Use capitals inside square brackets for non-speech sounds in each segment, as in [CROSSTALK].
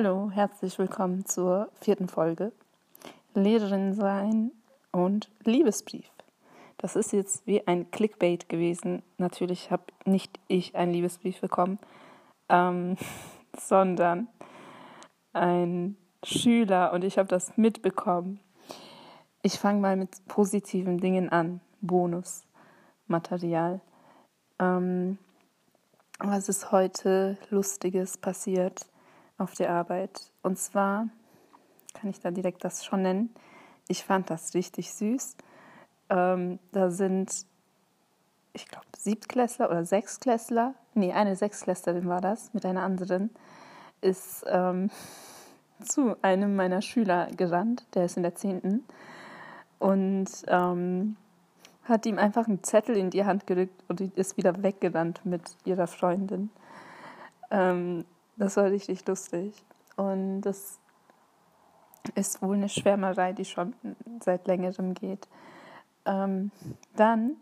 Hallo, herzlich willkommen zur vierten Folge. Lehrerin sein und Liebesbrief. Das ist jetzt wie ein Clickbait gewesen. Natürlich habe nicht ich einen Liebesbrief bekommen, ähm, [LAUGHS] sondern ein Schüler und ich habe das mitbekommen. Ich fange mal mit positiven Dingen an. Bonusmaterial. Ähm, was ist heute Lustiges passiert auf der Arbeit? Und zwar kann ich da direkt das schon nennen. Ich fand das richtig süß. Ähm, da sind, ich glaube, Siebtklässler oder Sechsklässler, nee, eine Sechsklässlerin war das, mit einer anderen, ist ähm, [LAUGHS] zu einem meiner Schüler gerannt, der ist in der zehnten, und ähm, hat ihm einfach einen Zettel in die Hand gerückt und ist wieder weggerannt mit ihrer Freundin. Ähm, das war richtig lustig. Und das ist wohl eine Schwärmerei, die schon seit längerem geht. Ähm, dann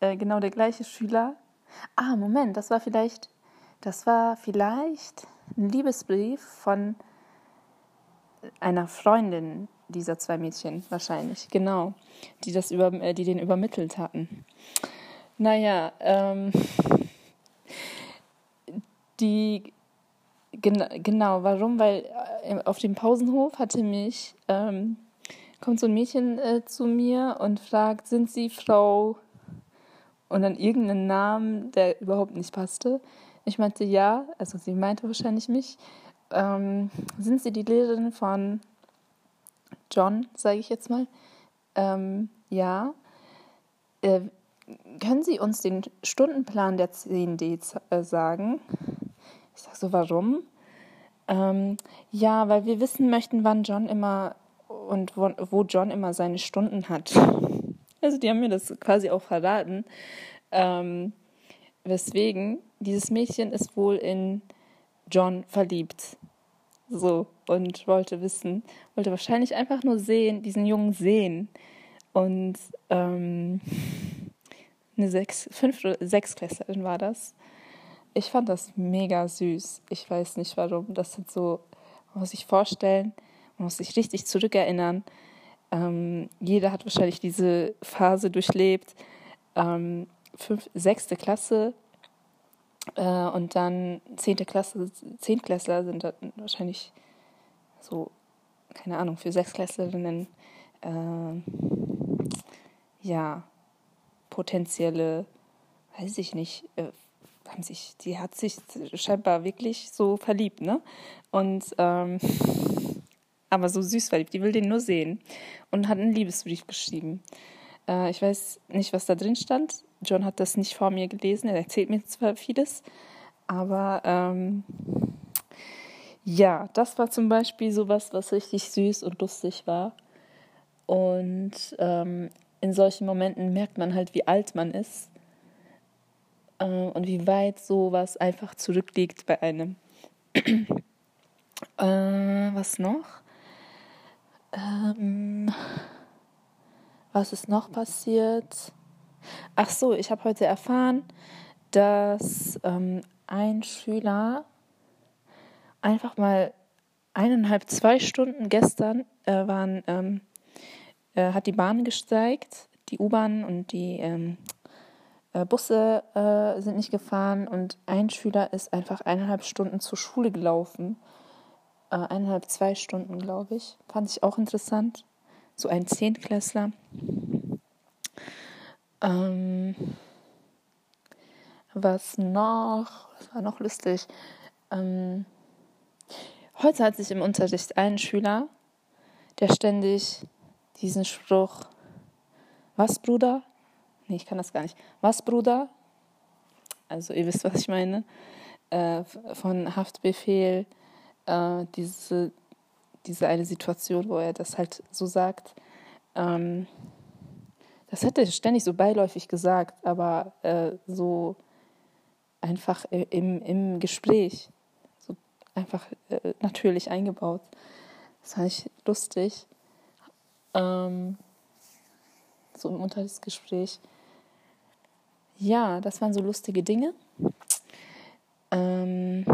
äh, genau der gleiche Schüler. Ah, Moment, das war vielleicht, das war vielleicht ein Liebesbrief von einer Freundin dieser zwei Mädchen wahrscheinlich, genau, die das über, äh, die den übermittelt hatten. Naja, ähm, die gen, genau, warum? Weil äh, auf dem Pausenhof hatte mich ähm, kommt so ein Mädchen äh, zu mir und fragt, sind Sie Frau und dann irgendeinen Namen, der überhaupt nicht passte. Ich meinte ja, also sie meinte wahrscheinlich mich. Ähm, sind Sie die Lehrerin von John, sage ich jetzt mal. Ähm, ja. Äh, können Sie uns den Stundenplan der 10D äh, sagen? Ich sage so, warum? Ähm, ja, weil wir wissen möchten, wann John immer und wo, wo, John immer seine Stunden hat. [LAUGHS] Also die haben mir das quasi auch verraten. Ähm, weswegen dieses Mädchen ist wohl in John verliebt. So, und wollte wissen, wollte wahrscheinlich einfach nur sehen, diesen Jungen sehen. Und ähm, [LAUGHS] eine sechs, fünf sechsklässlerin war das. Ich fand das mega süß. Ich weiß nicht warum. Das sind so, man muss sich vorstellen, man muss sich richtig zurückerinnern. Ähm, jeder hat wahrscheinlich diese Phase durchlebt. Ähm, fünf, sechste Klasse, äh, und dann zehnte Klasse, Zehntklässler sind wahrscheinlich so, keine Ahnung, für Sechsklässlerinnen, äh, ja, potenzielle, weiß ich nicht, äh, haben sich, die hat sich scheinbar wirklich so verliebt, ne? Und, ähm, [LAUGHS] aber so süß verliebt, die will den nur sehen und hat einen Liebesbrief geschrieben. Äh, ich weiß nicht, was da drin stand. John hat das nicht vor mir gelesen. Er erzählt mir zwar vieles, aber ähm, ja, das war zum Beispiel sowas, was richtig süß und lustig war. Und ähm, in solchen Momenten merkt man halt, wie alt man ist äh, und wie weit sowas einfach zurückliegt bei einem. [CLEARS THROAT] äh, was noch? Ähm, was ist noch passiert? Ach so, ich habe heute erfahren, dass ähm, ein Schüler einfach mal eineinhalb, zwei Stunden gestern äh, waren, ähm, äh, hat die Bahn gesteigt, die U-Bahn und die ähm, äh, Busse äh, sind nicht gefahren und ein Schüler ist einfach eineinhalb Stunden zur Schule gelaufen. Äh, eineinhalb, zwei Stunden, glaube ich. Fand ich auch interessant so ein Zehntklässler. Ähm, was noch? Was war noch lustig? Ähm, heute hat sich im Unterricht ein Schüler, der ständig diesen Spruch, was Bruder? Nee, ich kann das gar nicht. Was Bruder? Also ihr wisst, was ich meine. Äh, von Haftbefehl, äh, diese diese eine Situation, wo er das halt so sagt. Ähm, das hat er ständig so beiläufig gesagt, aber äh, so einfach im, im Gespräch, so einfach äh, natürlich eingebaut. Das fand ich lustig. Ähm, so im Unterrichtsgespräch. Ja, das waren so lustige Dinge. Ähm,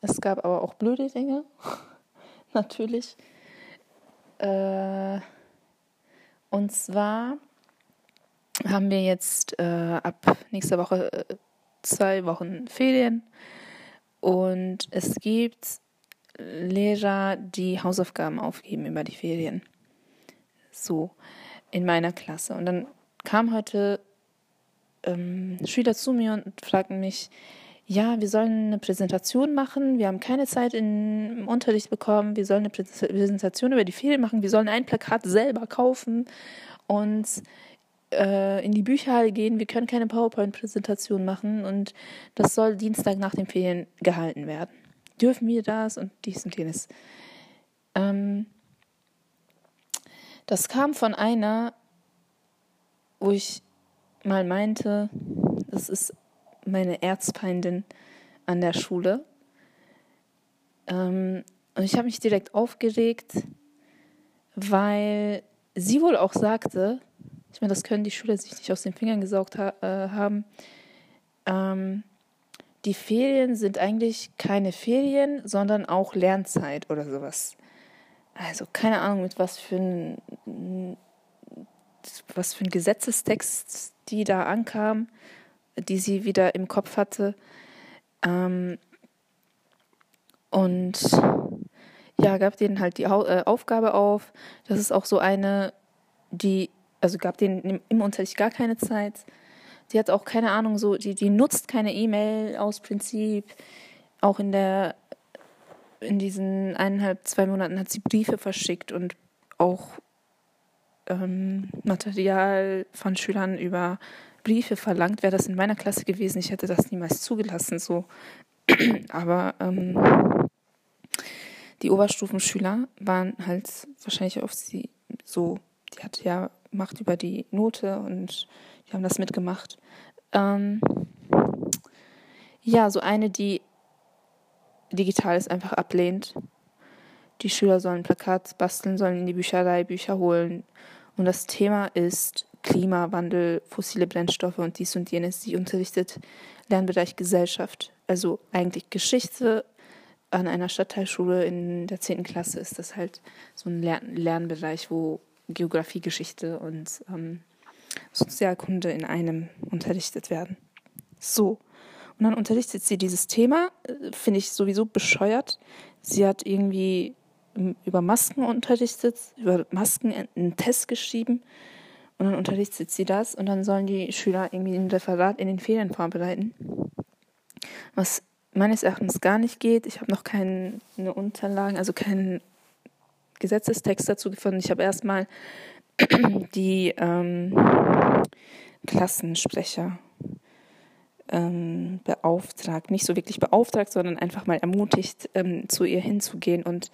es gab aber auch blöde Dinge, [LAUGHS] natürlich. Äh, und zwar haben wir jetzt äh, ab nächster Woche äh, zwei Wochen Ferien und es gibt Lehrer, die Hausaufgaben aufgeben über die Ferien. So, in meiner Klasse. Und dann kam heute ähm, Schüler zu mir und fragten mich, ja, wir sollen eine Präsentation machen, wir haben keine Zeit im Unterricht bekommen, wir sollen eine Präsentation über die Ferien machen, wir sollen ein Plakat selber kaufen und äh, in die Bücherhalle gehen, wir können keine PowerPoint-Präsentation machen und das soll Dienstag nach den Ferien gehalten werden. Dürfen wir das und dies und jenes. Ähm, das kam von einer, wo ich mal meinte, das ist meine Erzfeindin an der Schule. Ähm, und ich habe mich direkt aufgeregt, weil sie wohl auch sagte, ich meine, das können die Schüler sich nicht aus den Fingern gesaugt ha äh, haben, ähm, die Ferien sind eigentlich keine Ferien, sondern auch Lernzeit oder sowas. Also keine Ahnung, mit was für ein, was für ein Gesetzestext die da ankam die sie wieder im Kopf hatte. Ähm, und ja, gab denen halt die äh, Aufgabe auf. Das ist auch so eine, die, also gab denen im Unterricht gar keine Zeit. Die hat auch keine Ahnung, so, die, die nutzt keine E-Mail aus Prinzip. Auch in der, in diesen eineinhalb, zwei Monaten hat sie Briefe verschickt und auch ähm, Material von Schülern über Briefe verlangt. Wäre das in meiner Klasse gewesen, ich hätte das niemals zugelassen. So. [CLEARS THROAT] Aber ähm, die Oberstufenschüler waren halt wahrscheinlich auf sie so, die hatte ja Macht über die Note und die haben das mitgemacht. Ähm, ja, so eine, die Digitales einfach ablehnt. Die Schüler sollen Plakat basteln, sollen in die Bücherei Bücher holen. Und das Thema ist Klimawandel, fossile Brennstoffe und dies und jenes. Sie unterrichtet Lernbereich Gesellschaft, also eigentlich Geschichte. An einer Stadtteilschule in der 10. Klasse ist das halt so ein Lern Lernbereich, wo Geografie, Geschichte und ähm, Sozialkunde in einem unterrichtet werden. So. Und dann unterrichtet sie dieses Thema, äh, finde ich sowieso bescheuert. Sie hat irgendwie über Masken unterrichtet, über Masken einen Test geschrieben und dann unterrichtet sie das und dann sollen die Schüler irgendwie ein Referat in den Ferien vorbereiten. Was meines Erachtens gar nicht geht. Ich habe noch keine Unterlagen, also keinen Gesetzestext dazu gefunden. Ich habe erstmal [CLEARS THROAT] die ähm, Klassensprecher ähm, beauftragt, nicht so wirklich beauftragt, sondern einfach mal ermutigt, ähm, zu ihr hinzugehen und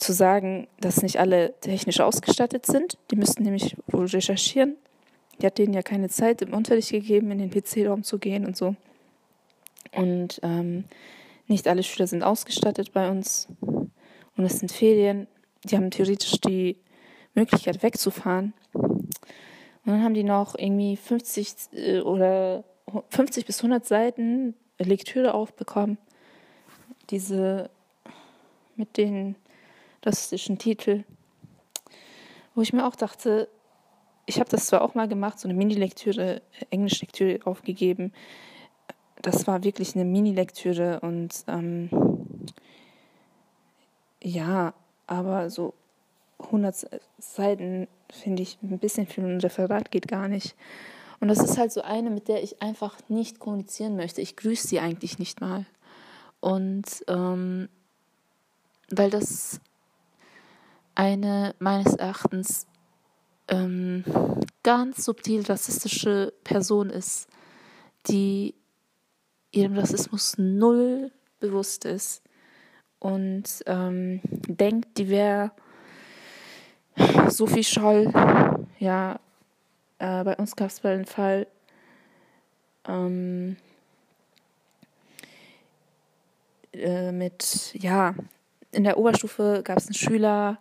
zu sagen, dass nicht alle technisch ausgestattet sind. Die müssten nämlich wohl recherchieren. Die hat denen ja keine Zeit im Unterricht gegeben, in den PC-Raum zu gehen und so. Und ähm, nicht alle Schüler sind ausgestattet bei uns. Und es sind Ferien. Die haben theoretisch die Möglichkeit wegzufahren. Und dann haben die noch irgendwie 50 äh, oder 50 bis 100 Seiten Lektüre aufbekommen. Diese mit den rassistischen Titel, wo ich mir auch dachte, ich habe das zwar auch mal gemacht, so eine Mini-Lektüre, äh, Englisch-Lektüre aufgegeben. Das war wirklich eine Mini-Lektüre und ähm, ja, aber so 100 Seiten finde ich ein bisschen für ein Referat geht gar nicht. Und das ist halt so eine, mit der ich einfach nicht kommunizieren möchte. Ich grüße sie eigentlich nicht mal. Und ähm, weil das eine meines Erachtens ähm, ganz subtil rassistische Person ist, die ihrem Rassismus null bewusst ist und ähm, denkt, die wäre Sophie Scholl. Ja, äh, bei uns gab es mal einen Fall, ähm, äh, mit, ja, in der Oberstufe gab es einen Schüler,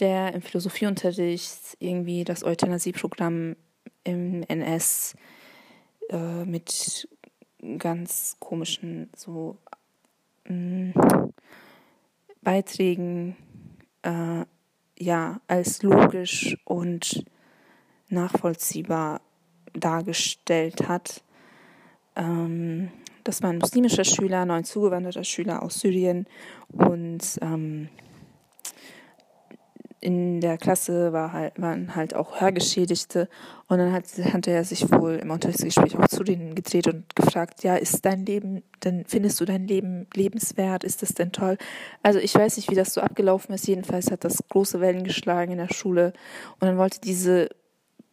der im Philosophieunterricht irgendwie das Euthanasieprogramm im NS äh, mit ganz komischen so mh, mm, Beiträgen äh, ja als logisch und nachvollziehbar dargestellt hat. Ähm, das war ein muslimischer Schüler, neun zugewanderter Schüler aus Syrien und ähm, in der Klasse war halt, waren halt auch Hörgeschädigte. Und dann hat, hatte er sich wohl im Unterrichtsgespräch auch zu denen gedreht und gefragt, ja, ist dein Leben, denn findest du dein Leben lebenswert, ist das denn toll? Also ich weiß nicht, wie das so abgelaufen ist, jedenfalls hat das große Wellen geschlagen in der Schule. Und dann wollte diese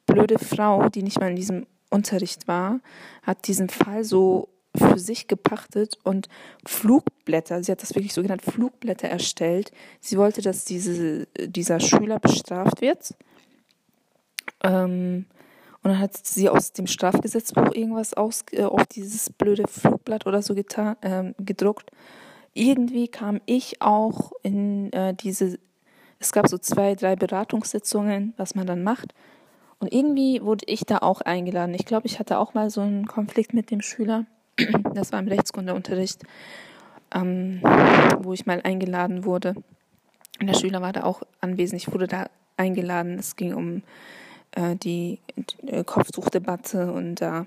blöde Frau, die nicht mal in diesem Unterricht war, hat diesen Fall so für sich gepachtet und Flugblätter, sie hat das wirklich so genannt, Flugblätter erstellt. Sie wollte, dass diese, dieser Schüler bestraft wird. Ähm, und dann hat sie aus dem Strafgesetzbuch irgendwas aus, äh, auf dieses blöde Flugblatt oder so getan, äh, gedruckt. Irgendwie kam ich auch in äh, diese, es gab so zwei, drei Beratungssitzungen, was man dann macht. Und irgendwie wurde ich da auch eingeladen. Ich glaube, ich hatte auch mal so einen Konflikt mit dem Schüler. Das war im Rechtskundeunterricht, ähm, wo ich mal eingeladen wurde. Der Schüler war da auch anwesend. Ich wurde da eingeladen. Es ging um äh, die äh, Kopftuchdebatte und da, äh,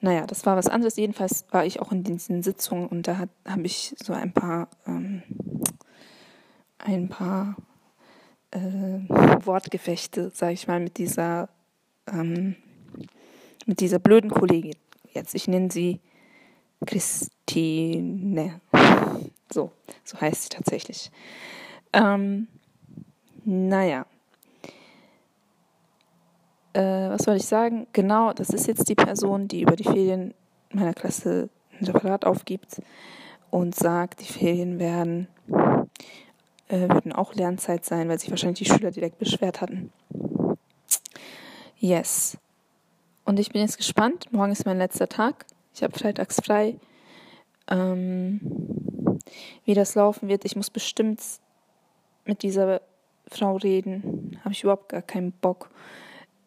naja, das war was anderes. Jedenfalls war ich auch in diesen Sitzungen und da habe ich so ein paar, ähm, ein paar äh, Wortgefechte, sage ich mal, mit dieser, ähm, mit dieser blöden Kollegin jetzt. Ich nenne sie Christine. So, so heißt sie tatsächlich. Ähm, naja. Äh, was soll ich sagen? Genau, das ist jetzt die Person, die über die Ferien meiner Klasse ein Referat aufgibt und sagt, die Ferien werden, äh, würden auch Lernzeit sein, weil sich wahrscheinlich die Schüler direkt beschwert hatten. Yes. Und ich bin jetzt gespannt. Morgen ist mein letzter Tag. Ich habe freitags frei. Ähm, wie das laufen wird, ich muss bestimmt mit dieser Frau reden. Habe ich überhaupt gar keinen Bock.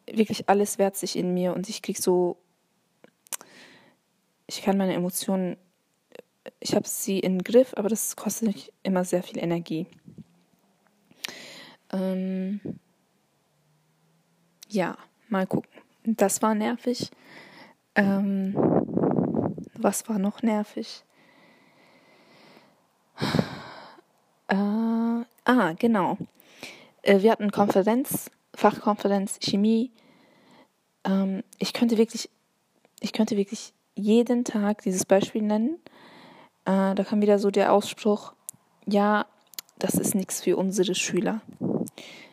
Wirklich alles wehrt sich in mir und ich krieg so. Ich kann meine Emotionen. Ich habe sie in den Griff, aber das kostet mich immer sehr viel Energie. Ähm, ja, mal gucken. Das war nervig. Ähm, was war noch nervig? Äh, ah, genau. Äh, wir hatten Konferenz, Fachkonferenz Chemie. Ähm, ich könnte wirklich, ich könnte wirklich jeden Tag dieses Beispiel nennen. Äh, da kam wieder so der Ausspruch, ja, das ist nichts für unsere Schüler.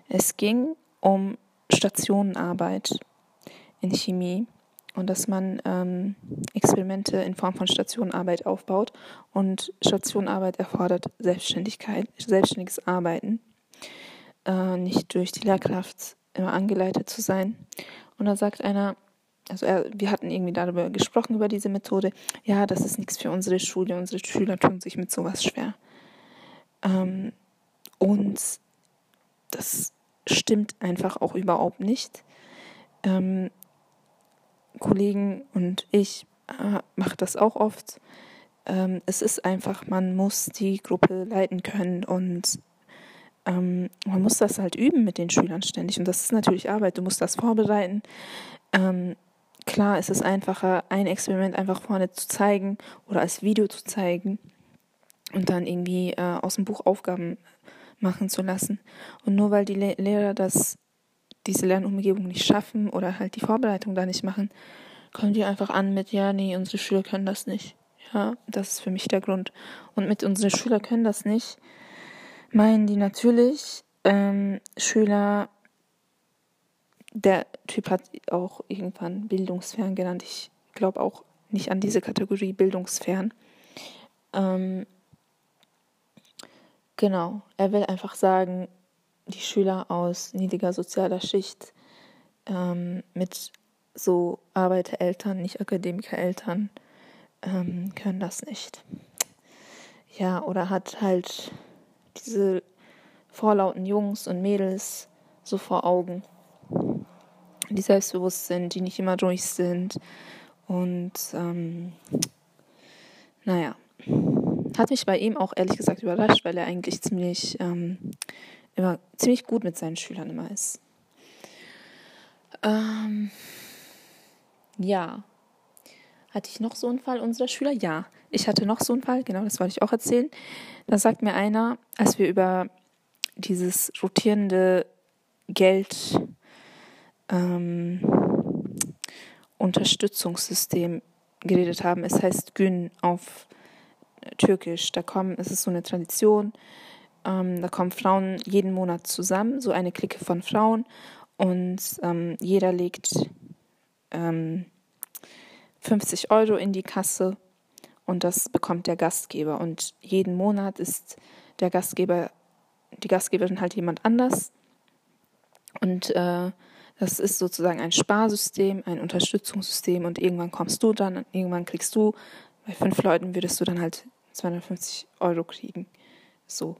Es ging um Stationenarbeit in Chemie und dass man ähm, Experimente in Form von Stationenarbeit aufbaut. Und Stationenarbeit erfordert Selbstständigkeit, selbstständiges Arbeiten, äh, nicht durch die Lehrkraft immer angeleitet zu sein. Und da sagt einer, also er, wir hatten irgendwie darüber gesprochen, über diese Methode, ja, das ist nichts für unsere Schule, unsere Schüler tun sich mit sowas schwer. Ähm, und das stimmt einfach auch überhaupt nicht. Ähm, Kollegen und ich äh, mache das auch oft. Ähm, es ist einfach, man muss die Gruppe leiten können und ähm, man muss das halt üben mit den Schülern ständig. Und das ist natürlich Arbeit. Du musst das vorbereiten. Ähm, klar ist es einfacher, ein Experiment einfach vorne zu zeigen oder als Video zu zeigen und dann irgendwie äh, aus dem Buch Aufgaben machen zu lassen. Und nur weil die Le Lehrer das diese Lernumgebung nicht schaffen oder halt die Vorbereitung da nicht machen, kommen die einfach an mit, ja, nee, unsere Schüler können das nicht. Ja, das ist für mich der Grund. Und mit unsere Schüler können das nicht, meinen die natürlich ähm, Schüler, der Typ hat auch irgendwann bildungsfern genannt. Ich glaube auch nicht an diese Kategorie bildungsfern. Ähm, genau, er will einfach sagen, die Schüler aus niedriger sozialer Schicht ähm, mit so Arbeitereltern, nicht Akademikereltern, ähm, können das nicht. Ja, oder hat halt diese vorlauten Jungs und Mädels so vor Augen, die selbstbewusst sind, die nicht immer ruhig sind. Und ähm, naja, Hat mich bei ihm auch ehrlich gesagt überrascht, weil er eigentlich ziemlich ähm, immer ziemlich gut mit seinen Schülern immer ist. Ähm, ja. Hatte ich noch so einen Fall unserer Schüler? Ja. Ich hatte noch so einen Fall, genau, das wollte ich auch erzählen. Da sagt mir einer, als wir über dieses rotierende Geld ähm, Unterstützungssystem geredet haben. Es heißt Gün auf Türkisch. Da kommen, es ist so eine Tradition. Ähm, da kommen Frauen jeden Monat zusammen, so eine Clique von Frauen, und ähm, jeder legt ähm, 50 Euro in die Kasse und das bekommt der Gastgeber. Und jeden Monat ist der Gastgeber, die Gastgeberin halt jemand anders. Und äh, das ist sozusagen ein Sparsystem, ein Unterstützungssystem und irgendwann kommst du dann, irgendwann kriegst du, bei fünf Leuten würdest du dann halt 250 Euro kriegen. So.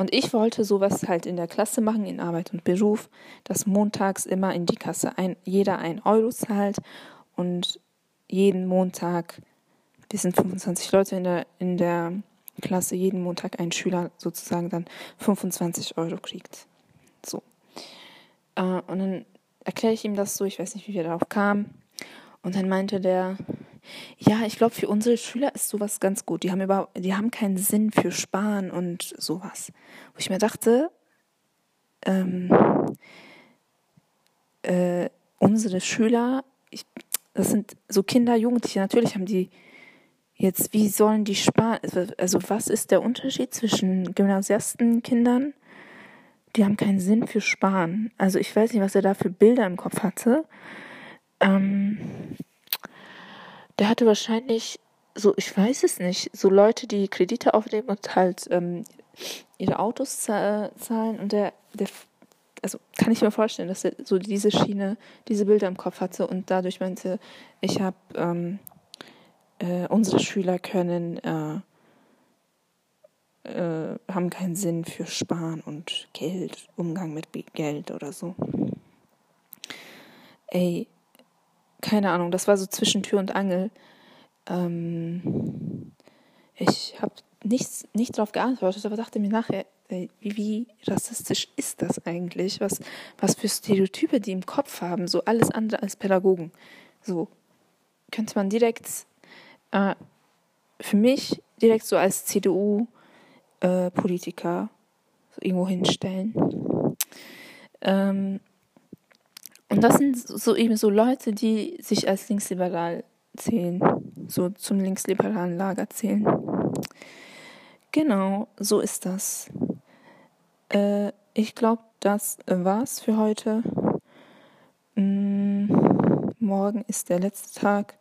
Und ich wollte sowas halt in der Klasse machen, in Arbeit und Beruf, dass montags immer in die Kasse ein, jeder ein Euro zahlt und jeden Montag, wir sind 25 Leute in der, in der Klasse, jeden Montag ein Schüler sozusagen dann 25 Euro kriegt. So. Äh, und dann erkläre ich ihm das so, ich weiß nicht, wie wir darauf kamen. Und dann meinte der, ja, ich glaube, für unsere Schüler ist sowas ganz gut. Die haben überhaupt, die haben keinen Sinn für Sparen und sowas. Wo ich mir dachte, ähm, äh, unsere Schüler, ich, das sind so Kinder, Jugendliche, natürlich haben die jetzt, wie sollen die sparen? Also was ist der Unterschied zwischen Gymnasiastenkindern die haben keinen Sinn für Sparen. Also ich weiß nicht, was er da für Bilder im Kopf hatte. Ähm, der hatte wahrscheinlich so, ich weiß es nicht, so Leute, die Kredite aufnehmen und halt ähm, ihre Autos zahlen und der, der, also kann ich mir vorstellen, dass er so diese Schiene, diese Bilder im Kopf hatte und dadurch meinte, ich habe ähm, äh, unsere Schüler können äh, äh, haben keinen Sinn für Sparen und Geld, Umgang mit Geld oder so. Ey, keine Ahnung, das war so zwischen Tür und Angel. Ähm, ich habe nichts, nicht darauf geantwortet, aber dachte mir nachher, wie, wie rassistisch ist das eigentlich? Was, was für Stereotype die im Kopf haben, so alles andere als Pädagogen. So könnte man direkt, äh, für mich direkt so als CDU äh, so irgendwo hinstellen. Ähm, und das sind so eben so Leute, die sich als linksliberal zählen, so zum linksliberalen Lager zählen. Genau, so ist das. Äh, ich glaube, das war's für heute. Mm, morgen ist der letzte Tag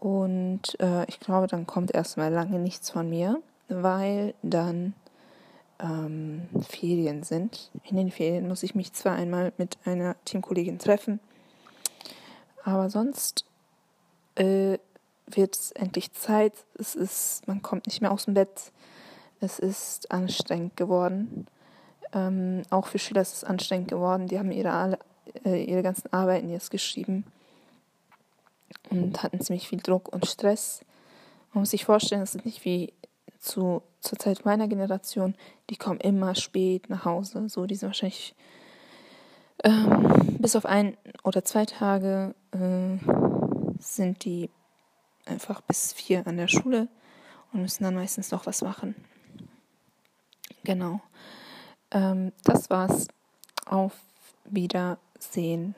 Und äh, ich glaube, dann kommt erstmal lange nichts von mir, weil dann ähm, Ferien sind. In den Ferien muss ich mich zwar einmal mit einer Teamkollegin treffen, aber sonst äh, wird es endlich Zeit. Es ist, man kommt nicht mehr aus dem Bett. Es ist anstrengend geworden. Ähm, auch für Schüler ist es anstrengend geworden. Die haben ihre, äh, ihre ganzen Arbeiten jetzt geschrieben und hatten ziemlich viel Druck und Stress. Man muss sich vorstellen, es ist nicht wie zu, zur Zeit meiner Generation, die kommen immer spät nach Hause. So, die sind wahrscheinlich ähm, bis auf ein oder zwei Tage äh, sind die einfach bis vier an der Schule und müssen dann meistens noch was machen. Genau. Ähm, das war's. Auf Wiedersehen.